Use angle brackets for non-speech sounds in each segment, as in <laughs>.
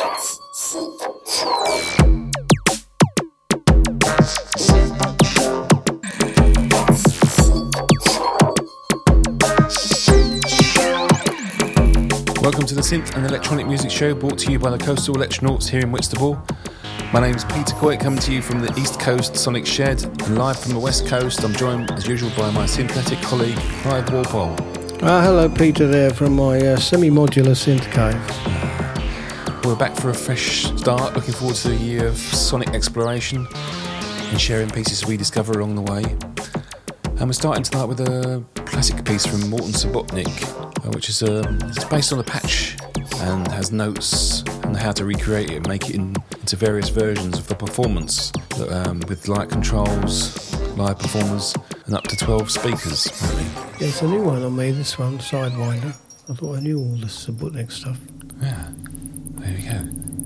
Welcome to the Synth and Electronic Music Show brought to you by the Coastal Electronauts here in Whitstable. My name is Peter Coit, coming to you from the East Coast Sonic Shed, and live from the West Coast, I'm joined as usual by my synthetic colleague, Clive Walpole. Uh, hello, Peter, there from my uh, semi modular synth cave. We're back for a fresh start, looking forward to a year of sonic exploration and sharing pieces we discover along the way. And we're starting tonight with a classic piece from Morton Subotnick, uh, which is uh, it's based on a patch and has notes on how to recreate it and make it in, into various versions of the performance um, with light controls, live performers, and up to 12 speakers, apparently. Yeah, it's a new one on me, this one, Sidewinder. I thought I knew all the Subotnick stuff. Yeah, there we go.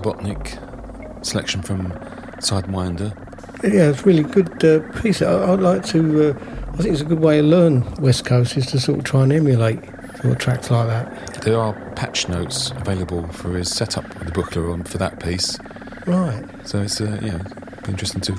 Subotnick selection from Sidewinder. Yeah, it's really good uh, piece. I, would like to. Uh, I think it's a good way to learn West Coast is to sort of try and emulate sort of tracks like that. There are patch notes available for his setup with the booklet on for that piece. Right. So it's uh, yeah, interesting to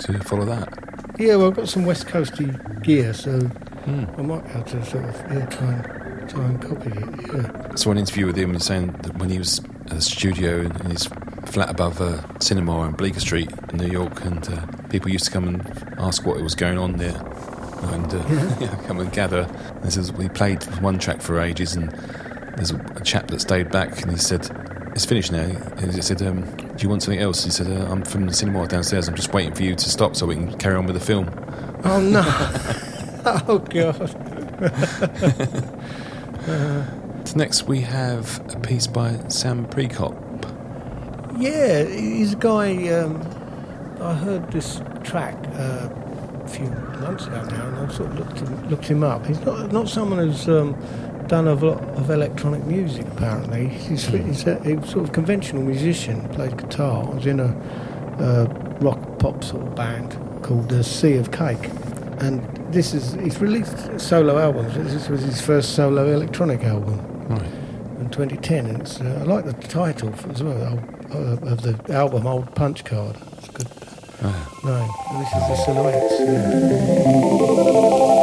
to follow that. Yeah, well, I've got some West Coasty gear, so mm. I might have to sort of yeah, try and try and copy it. Yeah. So, an interview with him was saying that when he was a studio in his flat above a uh, cinema on Bleecker Street in New York, and uh, people used to come and ask what was going on there, and uh, yeah. <laughs> come and gather. This is we played one track for ages, and there's a, a, chap that stayed back, and he said, "It's finished now." And he said, um, Do you want something else? He said, uh, I'm from the cinema downstairs. I'm just waiting for you to stop so we can carry on with the film. Oh no! <laughs> <laughs> oh god! Next we have a piece by Sam Prekop. Yeah, he's a guy. Um, I heard this track uh, a few months ago now, and I sort of looked him, looked him up. He's not not someone who's um, done a lot of electronic music. Apparently, he's, he's, a, he's sort of conventional musician. Played guitar. was in a uh, rock pop sort of band called the Sea and Cake, and this is he's released solo albums. This was his first solo electronic album Right. in 2010, and it's, uh, I like the title as well uh, of the album, Old Punch Card. It's a good Oh. name. And this is the Silhouettes. Yeah.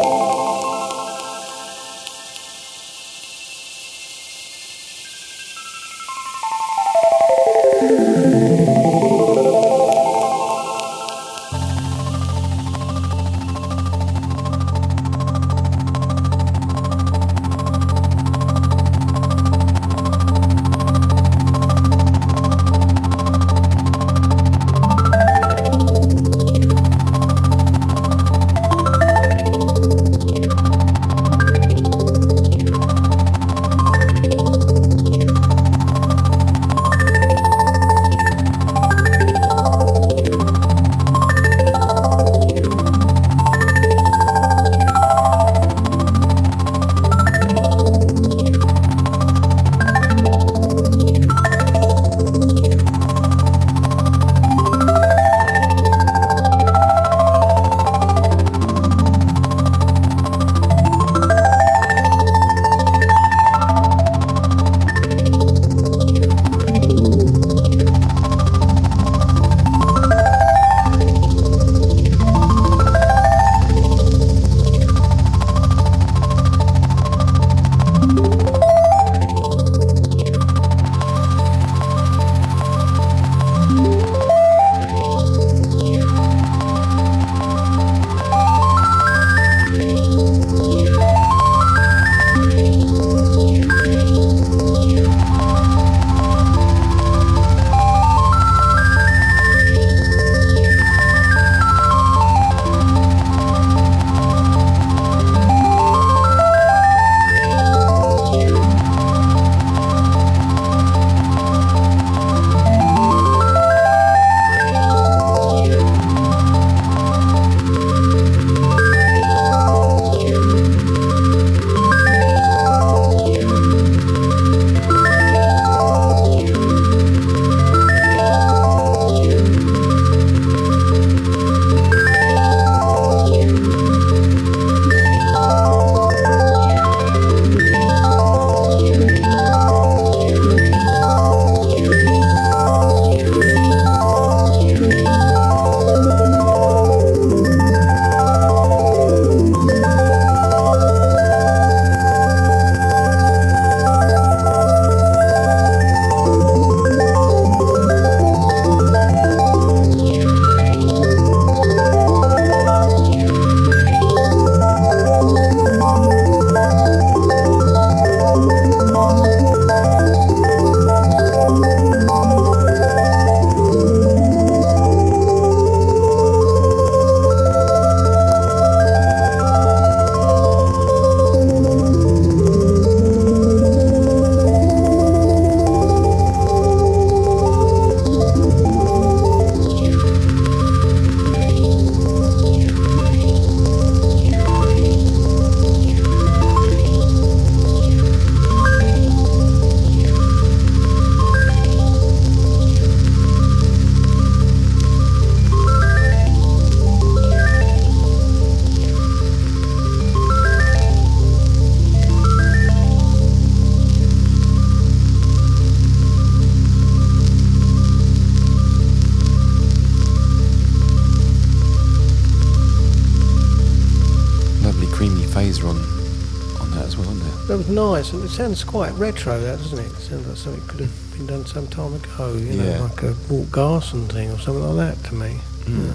Nice, and it sounds quite retro, that doesn't it? It sounds like something could have been done some time ago, you know, Yeah. like a Mort Garson thing or something like that to me. Mm.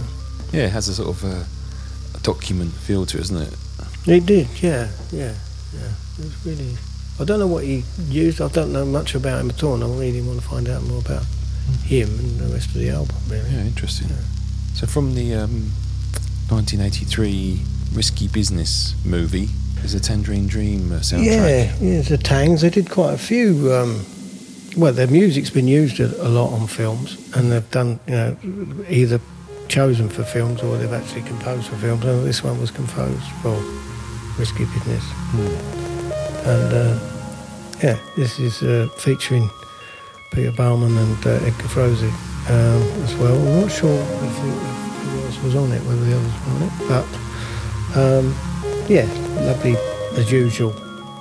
Yeah, it has a sort of uh, a document feel to it, isn't it? It did, yeah, yeah, yeah. It was really. I don't know what he used. I don't know much about him at all, and I really want to find out more about him and the rest of the album, really. Yeah, interesting. So from the um, 1983 Risky Business movie, there's a Tangerine Dream uh, soundtrack. Yeah, yeah, the Tangs. They did quite a few. Um, well, their music's been used a, a lot on films, and they've done, you know, either chosen for films or they've actually composed for films. And this one was composed for Risky Business. Hmm. And uh, yeah, this is uh, featuring Peter Baumann and uh, Edgar Froese um, as well. I'm not sure if who else was on it, whether the others were on it, but um, yeah, lovely as usual.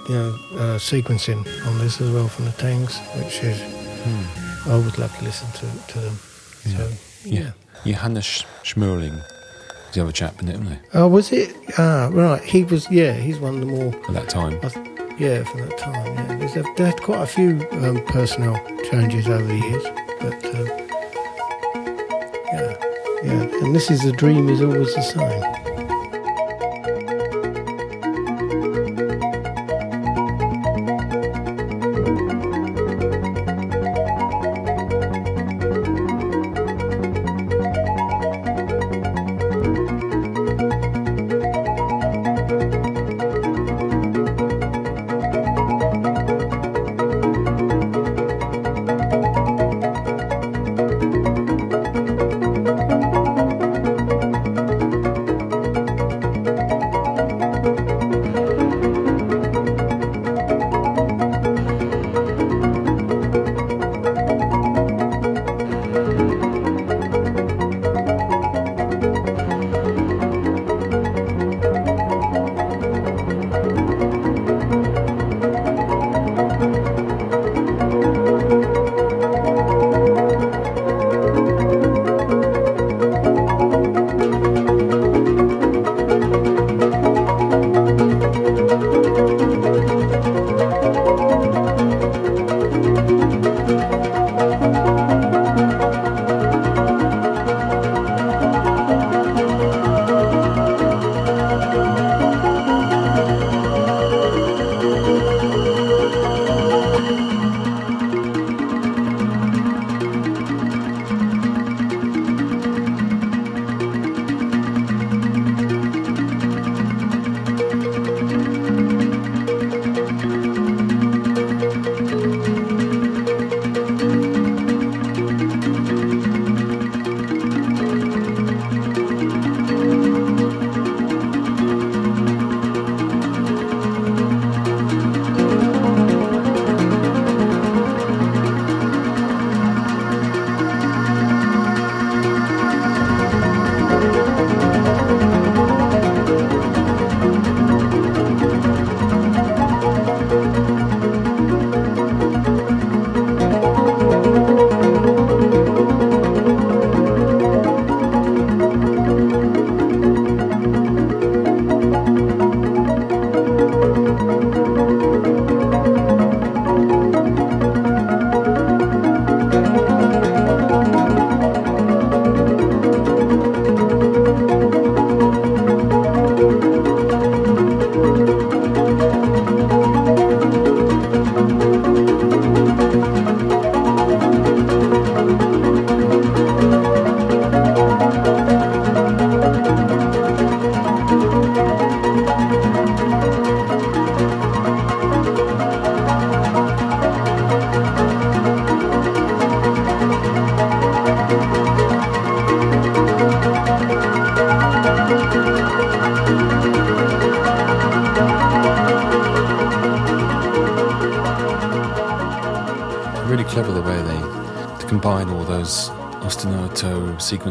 You know, uh, sequencing on this as well from the Tangs, which is Hmm. I would love to listen to, to them. So Yeah. Johannes Schmoelling was the other chap in it, wasn't he? Oh, was it? Ah, right. He was. Yeah, he's one of the more. At that time. Th- yeah, from that time. Yeah, There's a, they had quite a few um, personnel changes over the years, but uh, yeah, yeah. And this is the dream is always the same.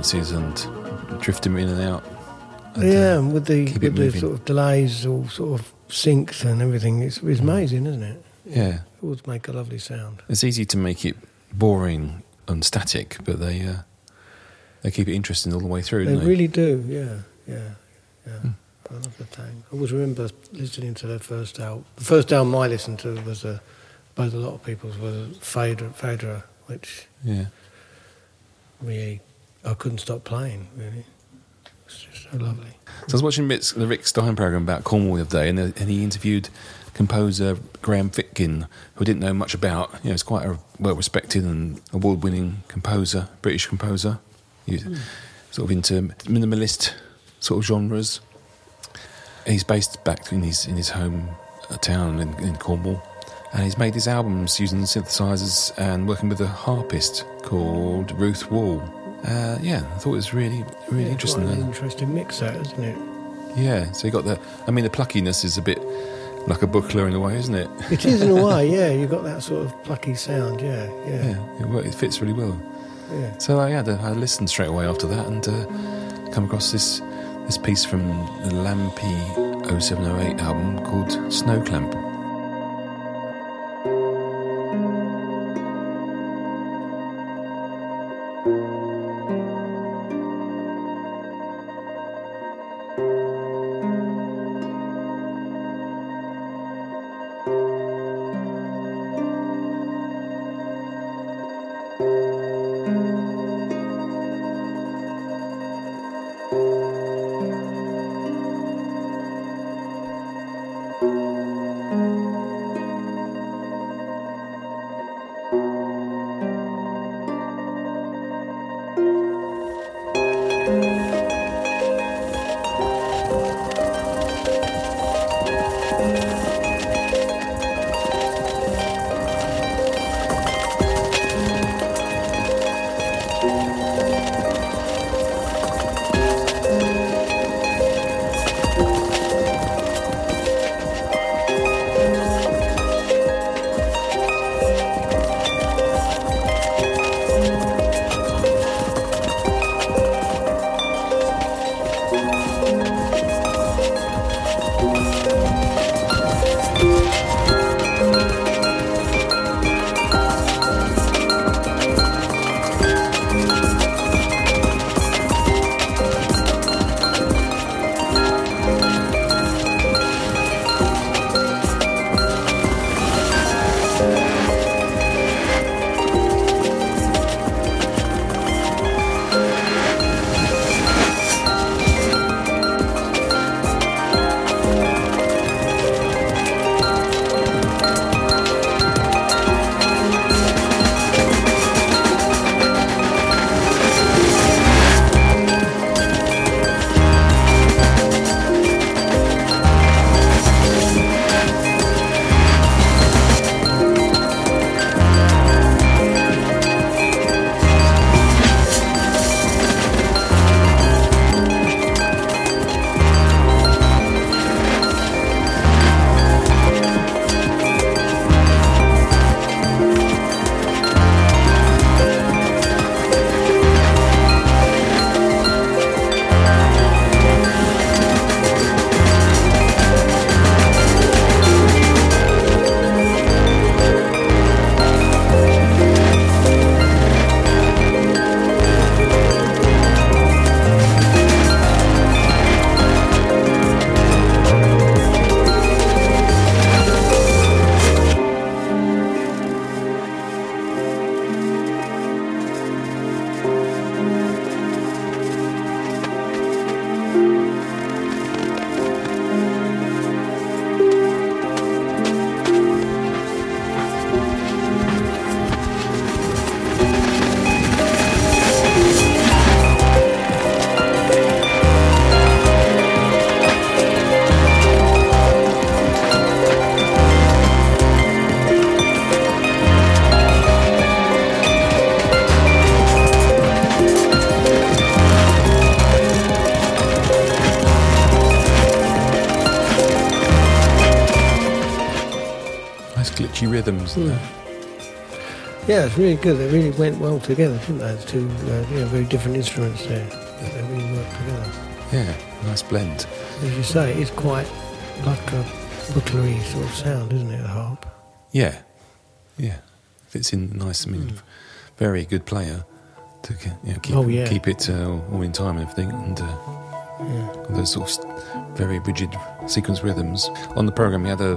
Sequences and drift them in and out. And, uh, yeah, and with the with the sort of delays, all sort of syncs and everything, it's, it's amazing, isn't it? yeah. It would make a lovely sound. It's easy to make it boring and static, but they uh, they keep it interesting all the way through, They don't they? really do, yeah, yeah, yeah. Hmm. I love the tank. I always remember listening to their first album. The first album I listened to was a, both a lot of people's was Phaedra, Phaedra, which yeah. Couldn't stop playing. Really, It's just so lovely. So I was watching Rick's, the Rick Stein program about Cornwall the other day, and, uh, and he interviewed composer Graham Fitkin, who I didn't know much about. You know, he's quite a well-respected and award-winning composer, British composer. He's sort of into minimalist sort of genres. He's based back in his in his home uh, town in, in Cornwall, and he's made his albums using synthesizers and working with a harpist called Ruth Wall. Uh, yeah, I thought it was really really Yeah, interesting. Quite an Uh, interesting mix, that isn't it? yeah, so you got the. I mean, the pluckiness is a bit like a Buchla in a way, isn't it? It is in a <laughs> way, yeah. you have got that sort of plucky sound, yeah, yeah, Yeah, it, it fits really well. yeah. So I had a, I listened straight away after that and uh, come across this this piece from the Lampy 0708 album called Snow Clamp. Hmm. Yeah, it's really good. They really went well together, didn't they? The two, uh, you know, very different instruments there. But they really worked together. Yeah, nice blend. As you say, it's quite like a bucklery sort of sound, isn't it? The harp. Yeah, yeah, fits in nice. I mean, very good player to you know, keep Oh, yeah. keep it uh, all in time and everything, and uh, Yeah. those sort of very rigid sequence rhythms. On the program, we had a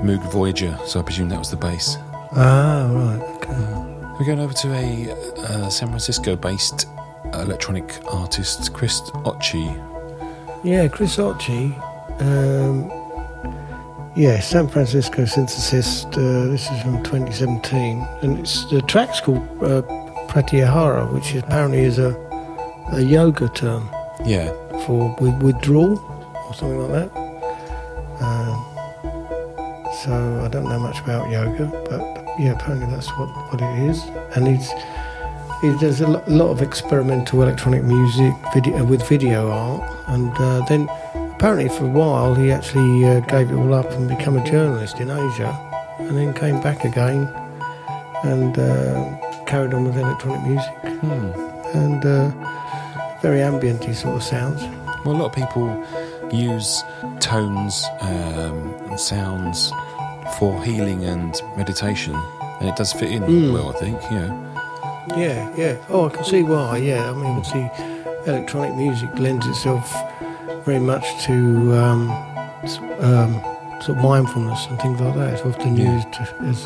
Moog Voyager, so I presume that was the bass. Ah, right. Okay. We're going over to a uh, San Francisco-based electronic artist, Chris Occhi, Yeah, Chris Occhi. Um, yeah, San Francisco synthesist. Uh, this is from 2017, and it's the track's called uh, Pratyahara, which apparently is a a yoga term Yeah. for with, withdrawal or something like that. Um, so I don't know much about yoga, but yeah, apparently that's what, what it is. And he's he does a lot of experimental electronic music video with video art, and uh, then apparently for a while he actually uh, gave it all up and became a journalist in Asia, and then came back again and uh, carried on with electronic music Hmm. and uh, very ambienty sort of sounds. Well, a lot of people use tones um, and sounds for healing and meditation, and it does fit in Mm. well, I think. Know. Yeah, yeah. Oh, I can see why. Yeah, I mean, I can see electronic music lends itself very much to um, um, sort of mindfulness and things like that. It's often Yeah. used to, as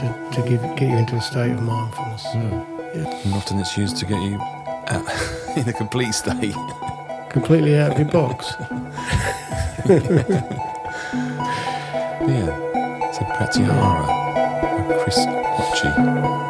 to, to give, get you into a state of mindfulness. Mm. Yeah. And often it's used to get you out <laughs> <laughs> in a complete state. Completely out of your box. <laughs> Yeah. So Pratyahara by Chris Occhi.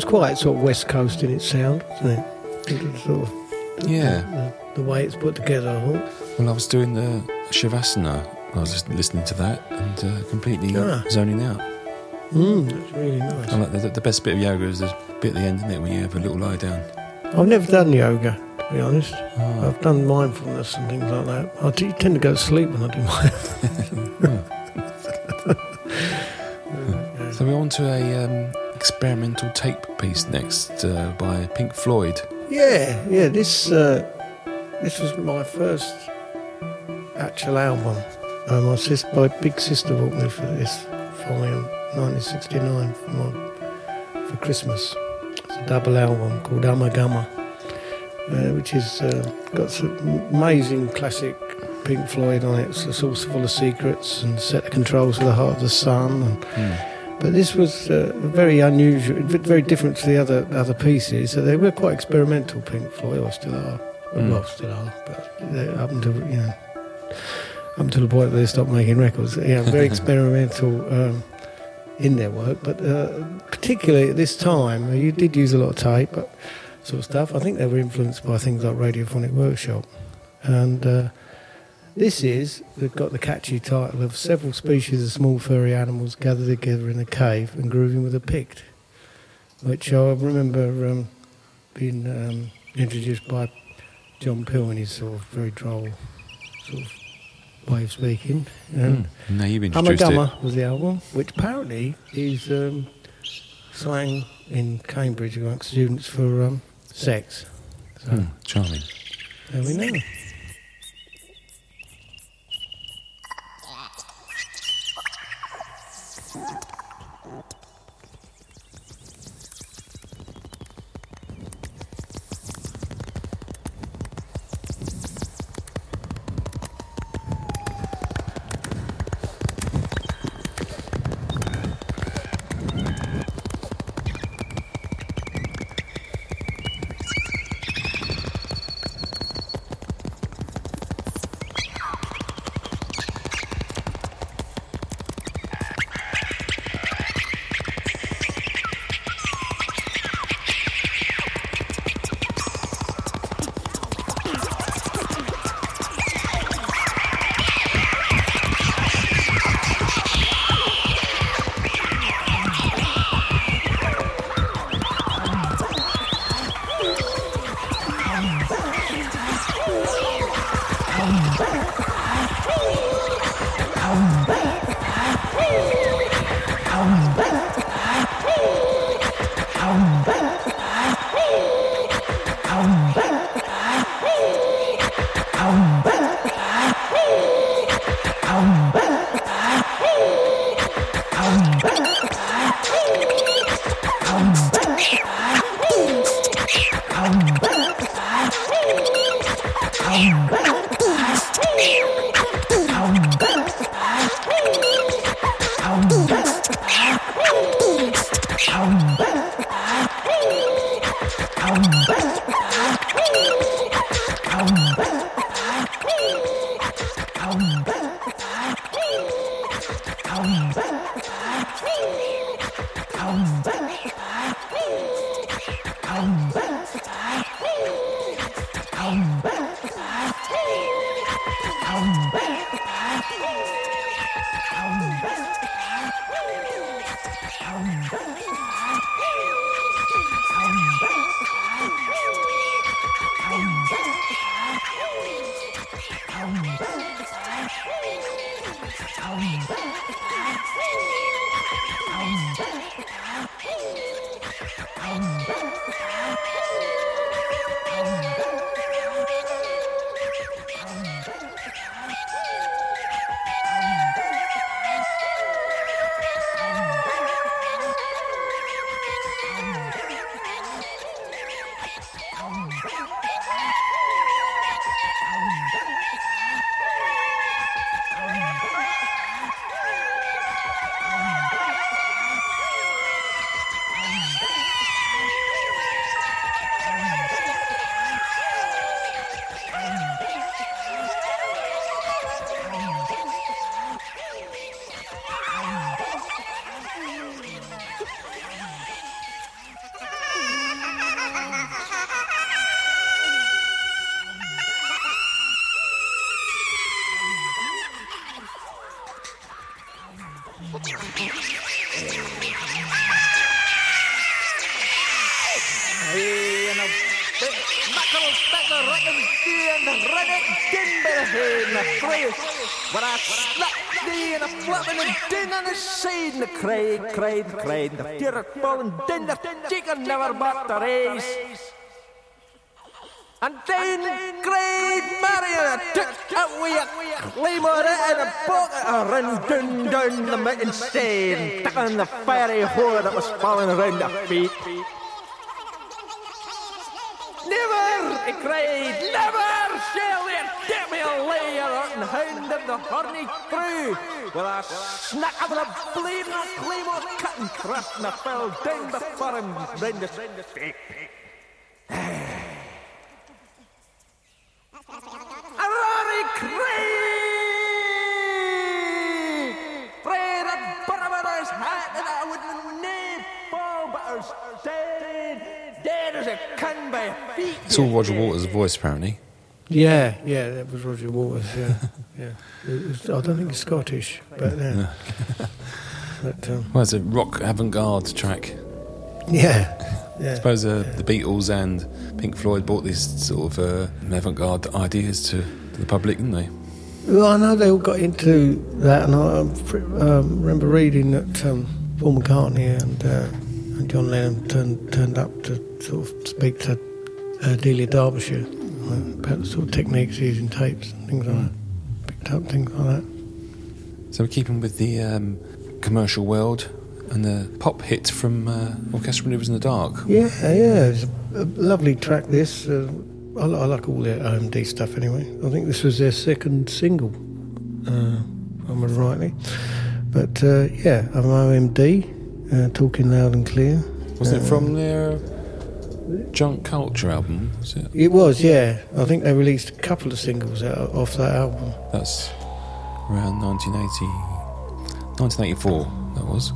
Was quite sort of West Coast in its sound, wasn't it? Sort of Yeah. the, the way it's put together, I thought. Well, I was doing the Shavasana. I was just listening to that and uh, completely Ah. zoning out. Mm, that's really nice. Like the, the best bit of yoga is the bit at the end, isn't it, when you have a little lie down. I've never done yoga, to be honest. Oh, I've done mindfulness and things like that. I t- tend to go to sleep when I do <laughs> mindfulness. <laughs> <laughs> So we're on to a um, experimental tape piece next uh, by Pink Floyd. Yeah, yeah. This uh, this was my first actual album. Uh, my sis, my big sister bought me for this for me in 1969 for my for Christmas. It's a double album called Ummagumma, uh, which is uh, got some amazing classic Pink Floyd on it. It's a full of secrets and set the controls for the heart of the sun. And, Mm. But this was uh, very unusual, very different to the other other pieces. So they were quite experimental. Pink Floyd, or still are. Mm. Well, still are, but up until you know, up until the point that they stopped making records. Yeah, very <laughs> experimental um, in their work. But uh, particularly at this time, uh, you did use a lot of tape, but sort of stuff. I think they were influenced by things like Radiophonic Workshop, and. Uh, this is they've got the catchy title of several species of small furry animals gathered together in a cave and grooving with a pict, which I remember um, being um, introduced by John Peel in his sort of very droll sort of way of speaking. And Mm. No, you've introduced it. I'm a dummer was the album, which apparently is um, slang in Cambridge amongst students for um, sex. So Mm, charming. there we know. When cried, cried, the fear falling din, the chicken never back the race. And then cried Marion, took away a claymore and a bucket, I ran down, down the mountain side, took the fiery whore that was falling around her feet. Never, he cried, never hound of the horny crew. With a snack of the bleeding claymore cutting thrust and I fell down before him round his feet. A Rory Craig! Fred had bought his hat and I wouldn't name fall, but I was dead, dead as a can by feet. It's all Roger Waters' voice, apparently. Yeah, yeah, that was Roger Waters. Yeah, yeah. Was, I don't think it's Scottish, but yeah. <laughs> but um, Well, it's a rock avant-garde track. yeah, yeah. I suppose uh, the Beatles and Pink Floyd brought these sort of uh, avant-garde ideas to, to the public, didn't they? Well, I know they all got into that, and I um, remember reading that um, Paul McCartney and, uh, and John Lennon turned turned up to sort of speak to uh, Delia Derbyshire about the sort of techniques using tapes and things like that. Picked up things like that. So we're keeping with the um, commercial world and the pop hit from uh, Orchestral Manoeuvres in the Dark. Yeah, yeah, it's a, lovely track. This uh, I, I like all their OMD stuff anyway. I think this was their second single, uh, if I remember rightly. But uh, yeah, I'm OMD, uh, talking loud and clear. Uh, it from their Junk Culture album? Was it? It was, yeah. I think they released a couple of singles out, off that album. That's around 1980, 1984. That was.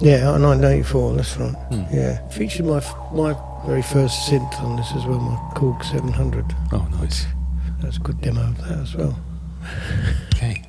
Yeah, 1984. That's right. Hmm. Yeah, featured my my very first synth on this as well, my Korg 700. Oh, nice. That's a good demo of that as well. Okay.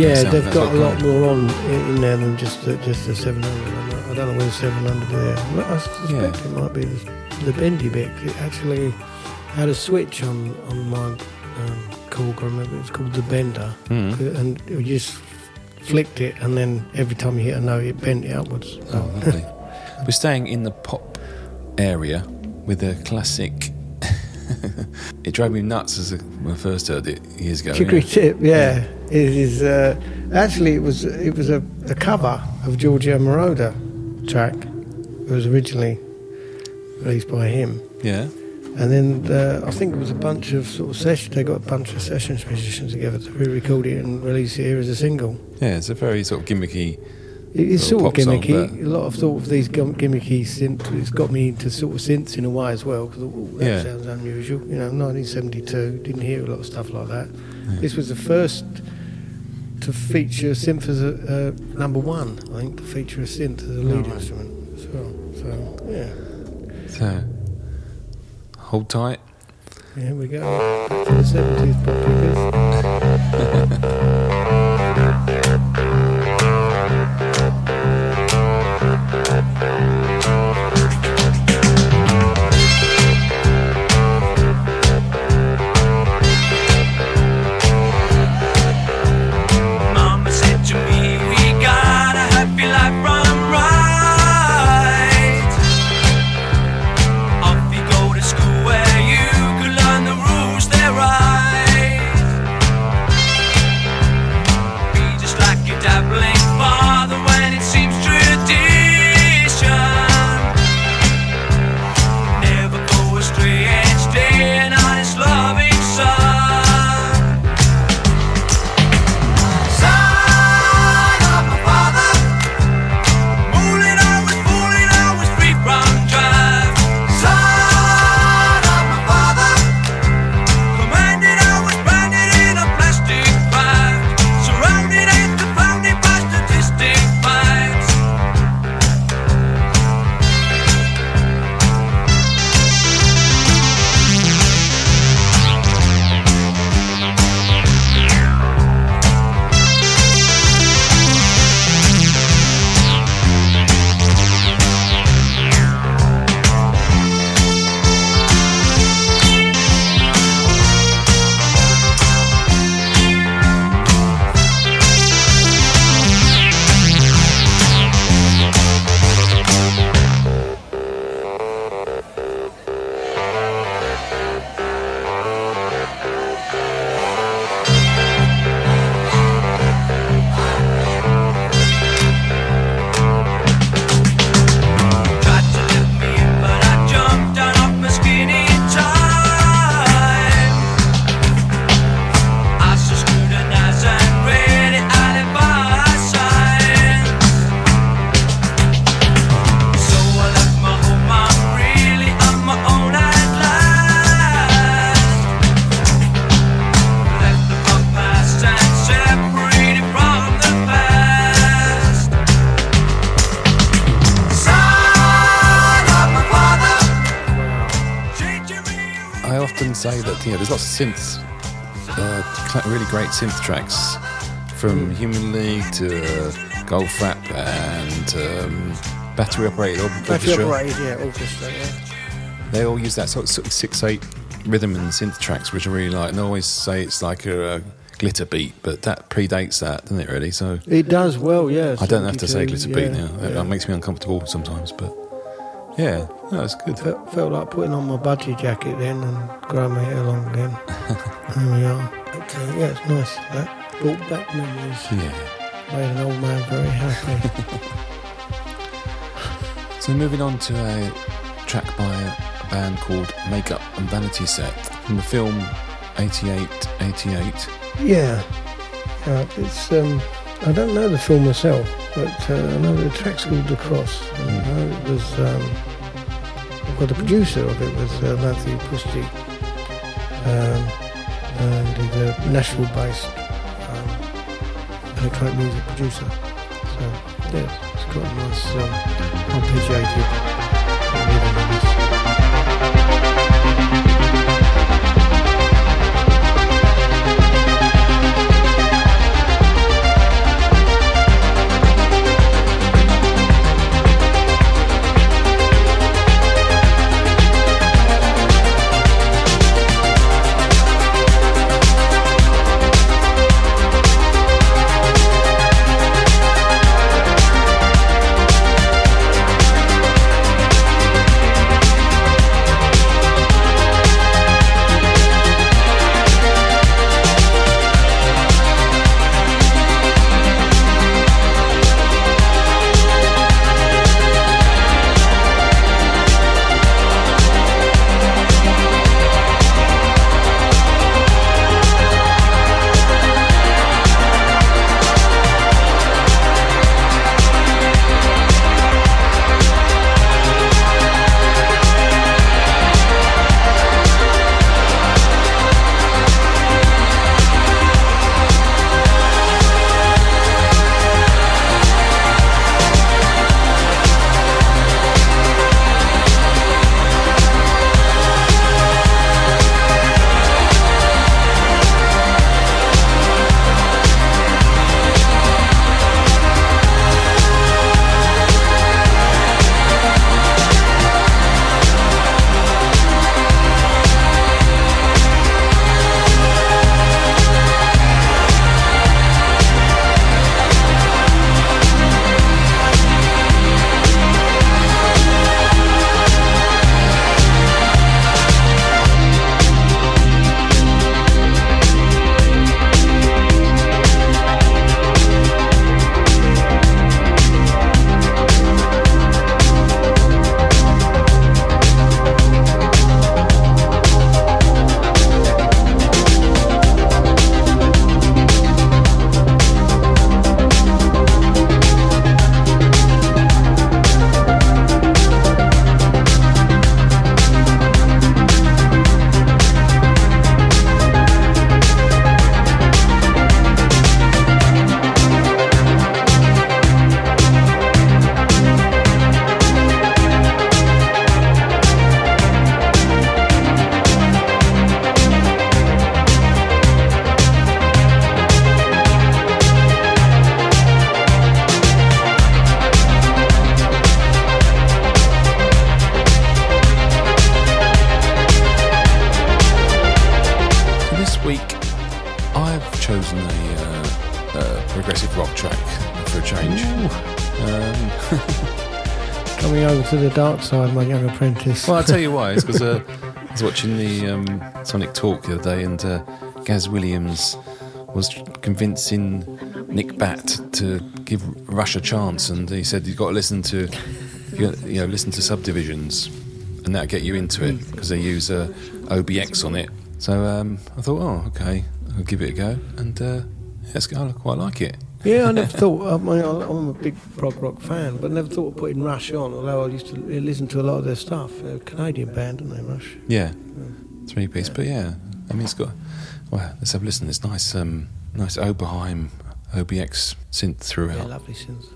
Yeah, they've got a lot more on in, there than just the, just the 700. I'm I don't know where the 700 there. I suspect Yeah. it might be the, the bendy bit. It actually had a switch on on my um, Korg. I remember it was called the Bender, Mm. and you just flicked it, and then every time you hit a note, it bent it upwards. Oh, lovely. <laughs> We're staying in the pop area with a classic. <laughs> it drove me nuts as a, when I first heard it years ago. Chicory yeah. Tip, yeah, it is. Uh, actually, it was it was a, a cover of Giorgio Moroder track. It was originally released by him, Yeah. and then uh, I think it was a bunch of sort of sessions. They got a bunch of sessions musicians together to re-record it and release it here as a single. Yeah, it's a very sort of gimmicky. It- It's sort of pop song, gimmicky. A lot of sort of these gimmicky synth. It's got me into sort of synths in a way as well because that Yeah. sounds unusual. You know, 1972 didn't hear a lot of stuff like that. This was the first to feature synth as a uh, number one. I think to feature a synth as a lead right. instrument as well. So yeah, So, hold tight. here we go. Back to the 70s synths, uh, really great synth tracks, from Human League to uh, Goldfrapp and um, battery operated Orchestra. Battery operated, yeah, orchestra, yeah. They all use that sort of, sort of six eight rhythm and synth tracks, which I really like. And I always say it's like a, uh glitter beat, but that predates that, doesn't it? Really, so It does well, yeah. I don't have to say 72, glitter beat now. That, yeah. that makes me uncomfortable sometimes, but yeah, no, it's good. Felt, felt like putting on my budgie jacket then and growing my hair long again. <laughs> there we are. But, uh, yeah, it's nice. That brought back memories. Yeah. Made an old man very happy. <laughs> So moving on to a track by a band called Makeup and Vanity Set from the film 88 88. yeah. Yeah, it's um, I don't know the film myself, but uh, know the track's called The Cross. And it was um, well, the producer of it was uh, Matthew Pusti, um, and he's a Nashville-based um, electronic music producer. So yeah, it's got a nice um, arpeggiated for a change. Um, <laughs> Coming over to the dark side, my young apprentice. well, I'll tell you <laughs> why. It's because uh, I was watching the um, Sonic Talk the other day, and uh, Gaz Williams was convincing Nick Batt to give Rush a chance, and he said you've got to listen to, you know, listen to subdivisions, and that'll get you into it because they use uh, OBX on it. So um, I thought, oh, okay, I'll give it a go, and uh, yes, I quite like it. Yeah, I never thought. I mean, I'm a big prog rock fan, but never thought of putting Rush on. Although I used to listen to a lot of their stuff. They're a Canadian band, aren't they, Rush? Yeah, three piece, but yeah, I mean, it's got. Well, let's have a listen. It's nice, um, nice Oberheim OBX synth Yeah, throughout. lovely synths.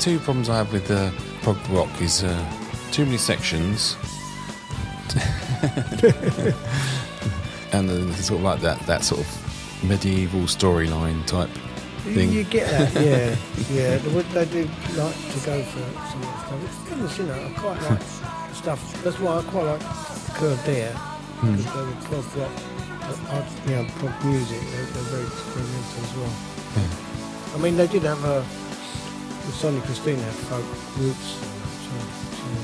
Two problems I have with uh, prog rock is uh, too many sections, <laughs> and the, sort of like that that sort of medieval storyline type You, thing. you get that, yeah, <laughs> yeah. They, would- they do like to go for some of that stuff. It's goodness, you know, I quite like stuff. That's why I quite like Curved Air Hmm. because they were prog rock, uh, art, you know, prog music. They're, they're very experimental as well. Yeah. I mean, they did have a the Sonja Kristina folk roots, so, so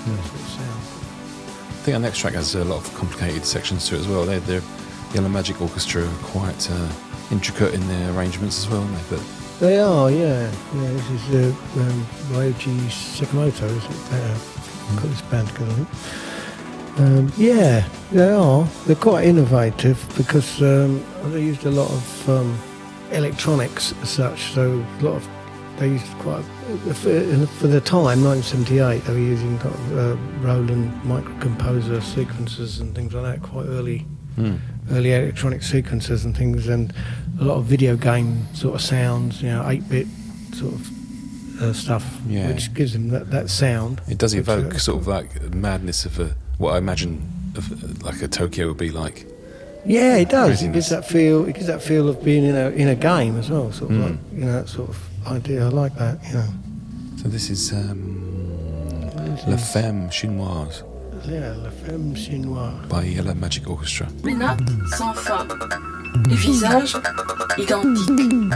Hmm. that sort of sound. I think our next track has a lot of complicated sections to it as well. They're, they're Yellow Magic Orchestra are quite uh, intricate in their arrangements as well, aren't they? But They are, yeah. Yeah, this is uh, um, Ryoji Sakamoto, is it? Uh, got this band together. Um, yeah, they are. They're quite innovative because um, they used a lot of um, electronics as such. So a lot of they used quite for, for the time, 1978. They were using uh, Roland microcomposer sequences and things like that. Quite early hmm. early electronic sequences and things, and a lot of video game sort of sounds, you know, 8 bit sort of uh, stuff, Yeah. which gives them that, that sound. it does which, evoke uh, sort of like madness of a, what I imagine of, uh, like a Tokyo would be like. Yeah, it does. It gives that feel. It gives that feel of being in a in a game as well. Sort of Mm. like you know that sort of idea. I like that. You know. So this is um, This La Femme Chinoise Yeah, La Femme Chinoise. by Yellow Magic Orchestra. Les nappes sans fin. Les visages identiques.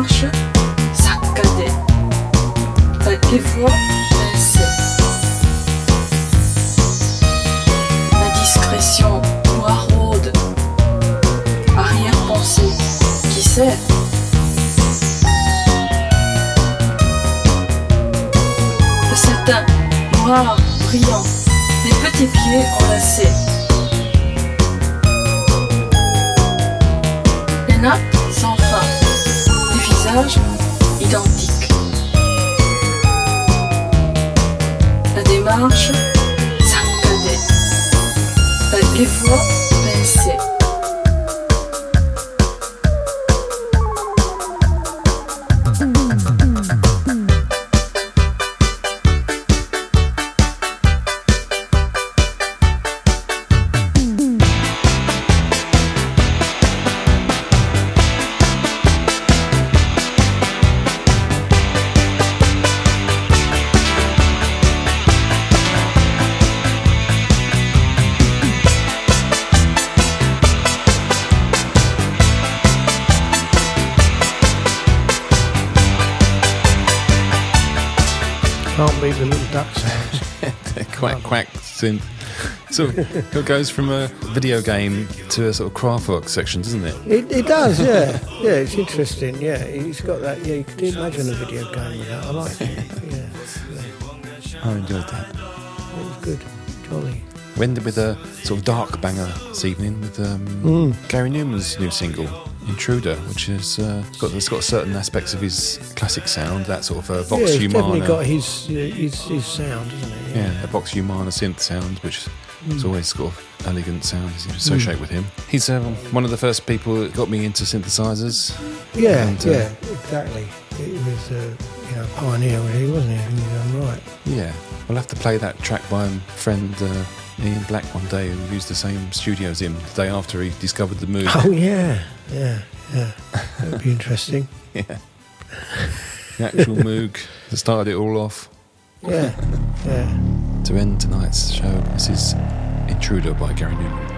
marche saccadait. Des fois, La discrétion nous arrode. Arrière-pensée, qui sait Le satin noir, brillant, les petits pieds enlacés. Les nappes Les visages identiques. La démarche saccadée. La- So it goes from a video game to a sort of Kraftwerk section, doesn't it? It, it does, yeah. Yeah, it's interesting, yeah. He's got that, yeah, you could imagine a video game with that. I like it, yeah. I enjoyed that. It was good, jolly. We ended with a sort of dark banger this evening with um, Mm. Gary Numan's new single, Intruder, which is uh, got it's got certain aspects of his classic sound, that sort of uh, Vox yeah, he's definitely Humana. got his, uh, his, his sound, isn't it? Yeah, a Vox Humana synth sound, which is always sort of elegant sound you associate with him. He's um, one of the first people that got me into synthesizers. Yeah, And, uh, yeah, exactly. He was a you know, pioneer, really, wasn't he? He was done right. Yeah, we'll have to play that track by a friend uh, Ian Black one day who used the same studio as him the day after he discovered the Moog. <laughs> Oh, yeah, yeah, yeah. That'd be interesting. <laughs> yeah. The actual Moog that started it all off. Yeah, yeah. To end tonight's show, this is Intruder by Gary Numan.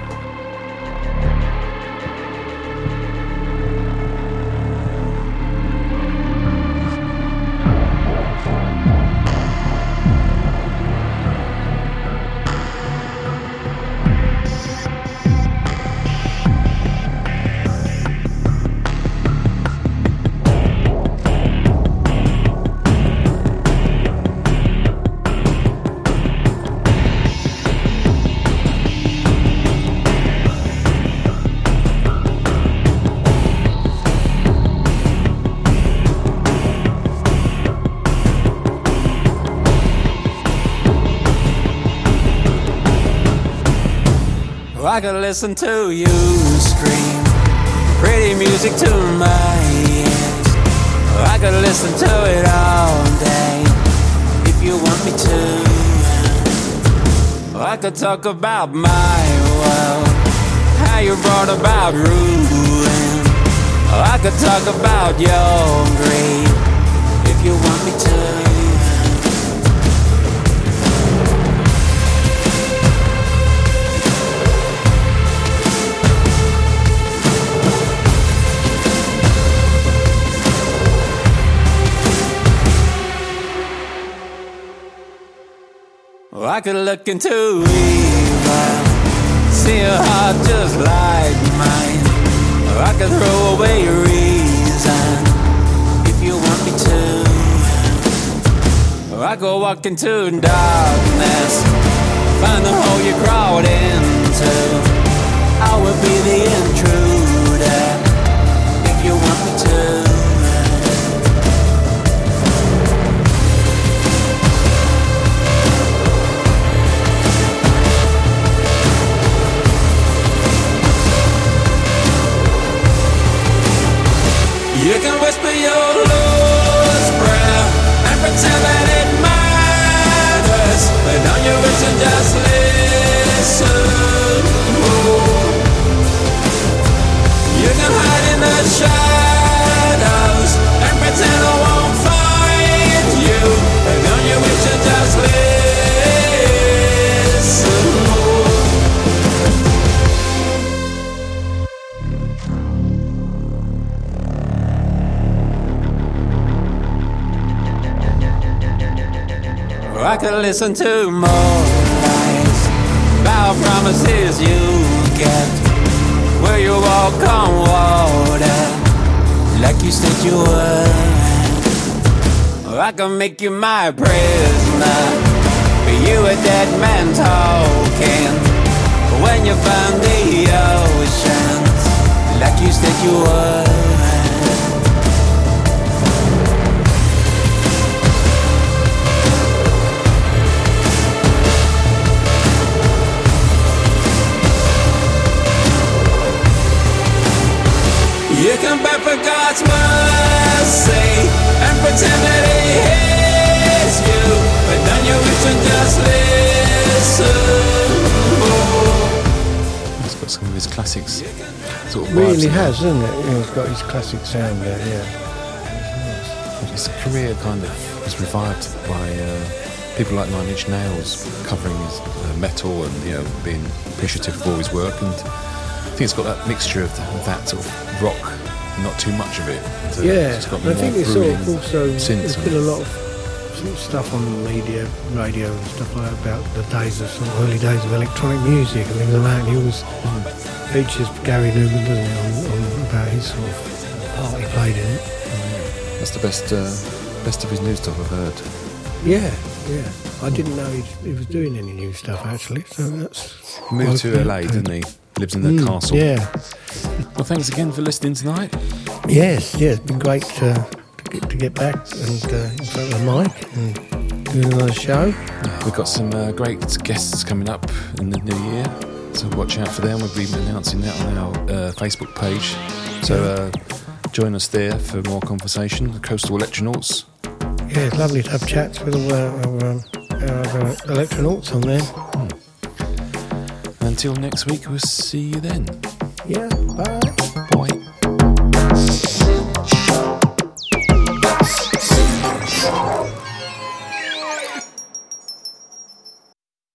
I could listen to you scream pretty music to my ears. I could listen to it all day if you want me to. I could talk about my world, how you brought about ruin. I could talk about your greed if you want me to. I could look into evil, see a heart just like mine. Or I could throw away your reason if you want me to. Or I could walk into darkness, find the hole you crawled into. I will be the intruder You can whisper your Lord's prayer and pretend that it matters, but on your wish and just listen. You can hide in the shadows and pretend I won't find you, but on your wish and just listen. I could listen to more lies about promises you get, where you walk on water like you said you would. I can make you my prisoner, but you a dead man talking. When you find the oceans like you said you would. Classics sort of Really in has, hasn't it? Yeah, he's got his classic sound there, yeah. His career kind of was revived by uh, people like Nine Inch Nails covering his uh, metal and you know being appreciative of all his work. And I think it's got that mixture of, of that sort of rock, not too much of it. So Yeah, it's got I think more it's sort of also synths there's on been a lot of stuff on the media, radio and stuff like that about the days of sort of early days of electronic music and things like that. And he was features Gary Numan, doesn't he, on, on about his sort of part he played in it. That's the best uh, best of his new stuff I've heard. Yeah, yeah. I didn't know he, he was doing any new stuff actually, so that's He moved to LA, yeah. didn't he? Lives in the Mm, castle. Yeah. Well, thanks again for listening tonight. Yes, yeah, it's been great uh, to, get, to get back and uh, in front of the mic and do another show. We've got some uh, great guests coming up in the new year, so watch out for them. We'll be announcing that on our uh, Facebook page. So uh, join us there for more conversation. The Coastal Electronauts. Yeah, it's lovely to have chats with all our, our, um, our electronauts on there. Until next week, we'll see you then. Yeah. Bye.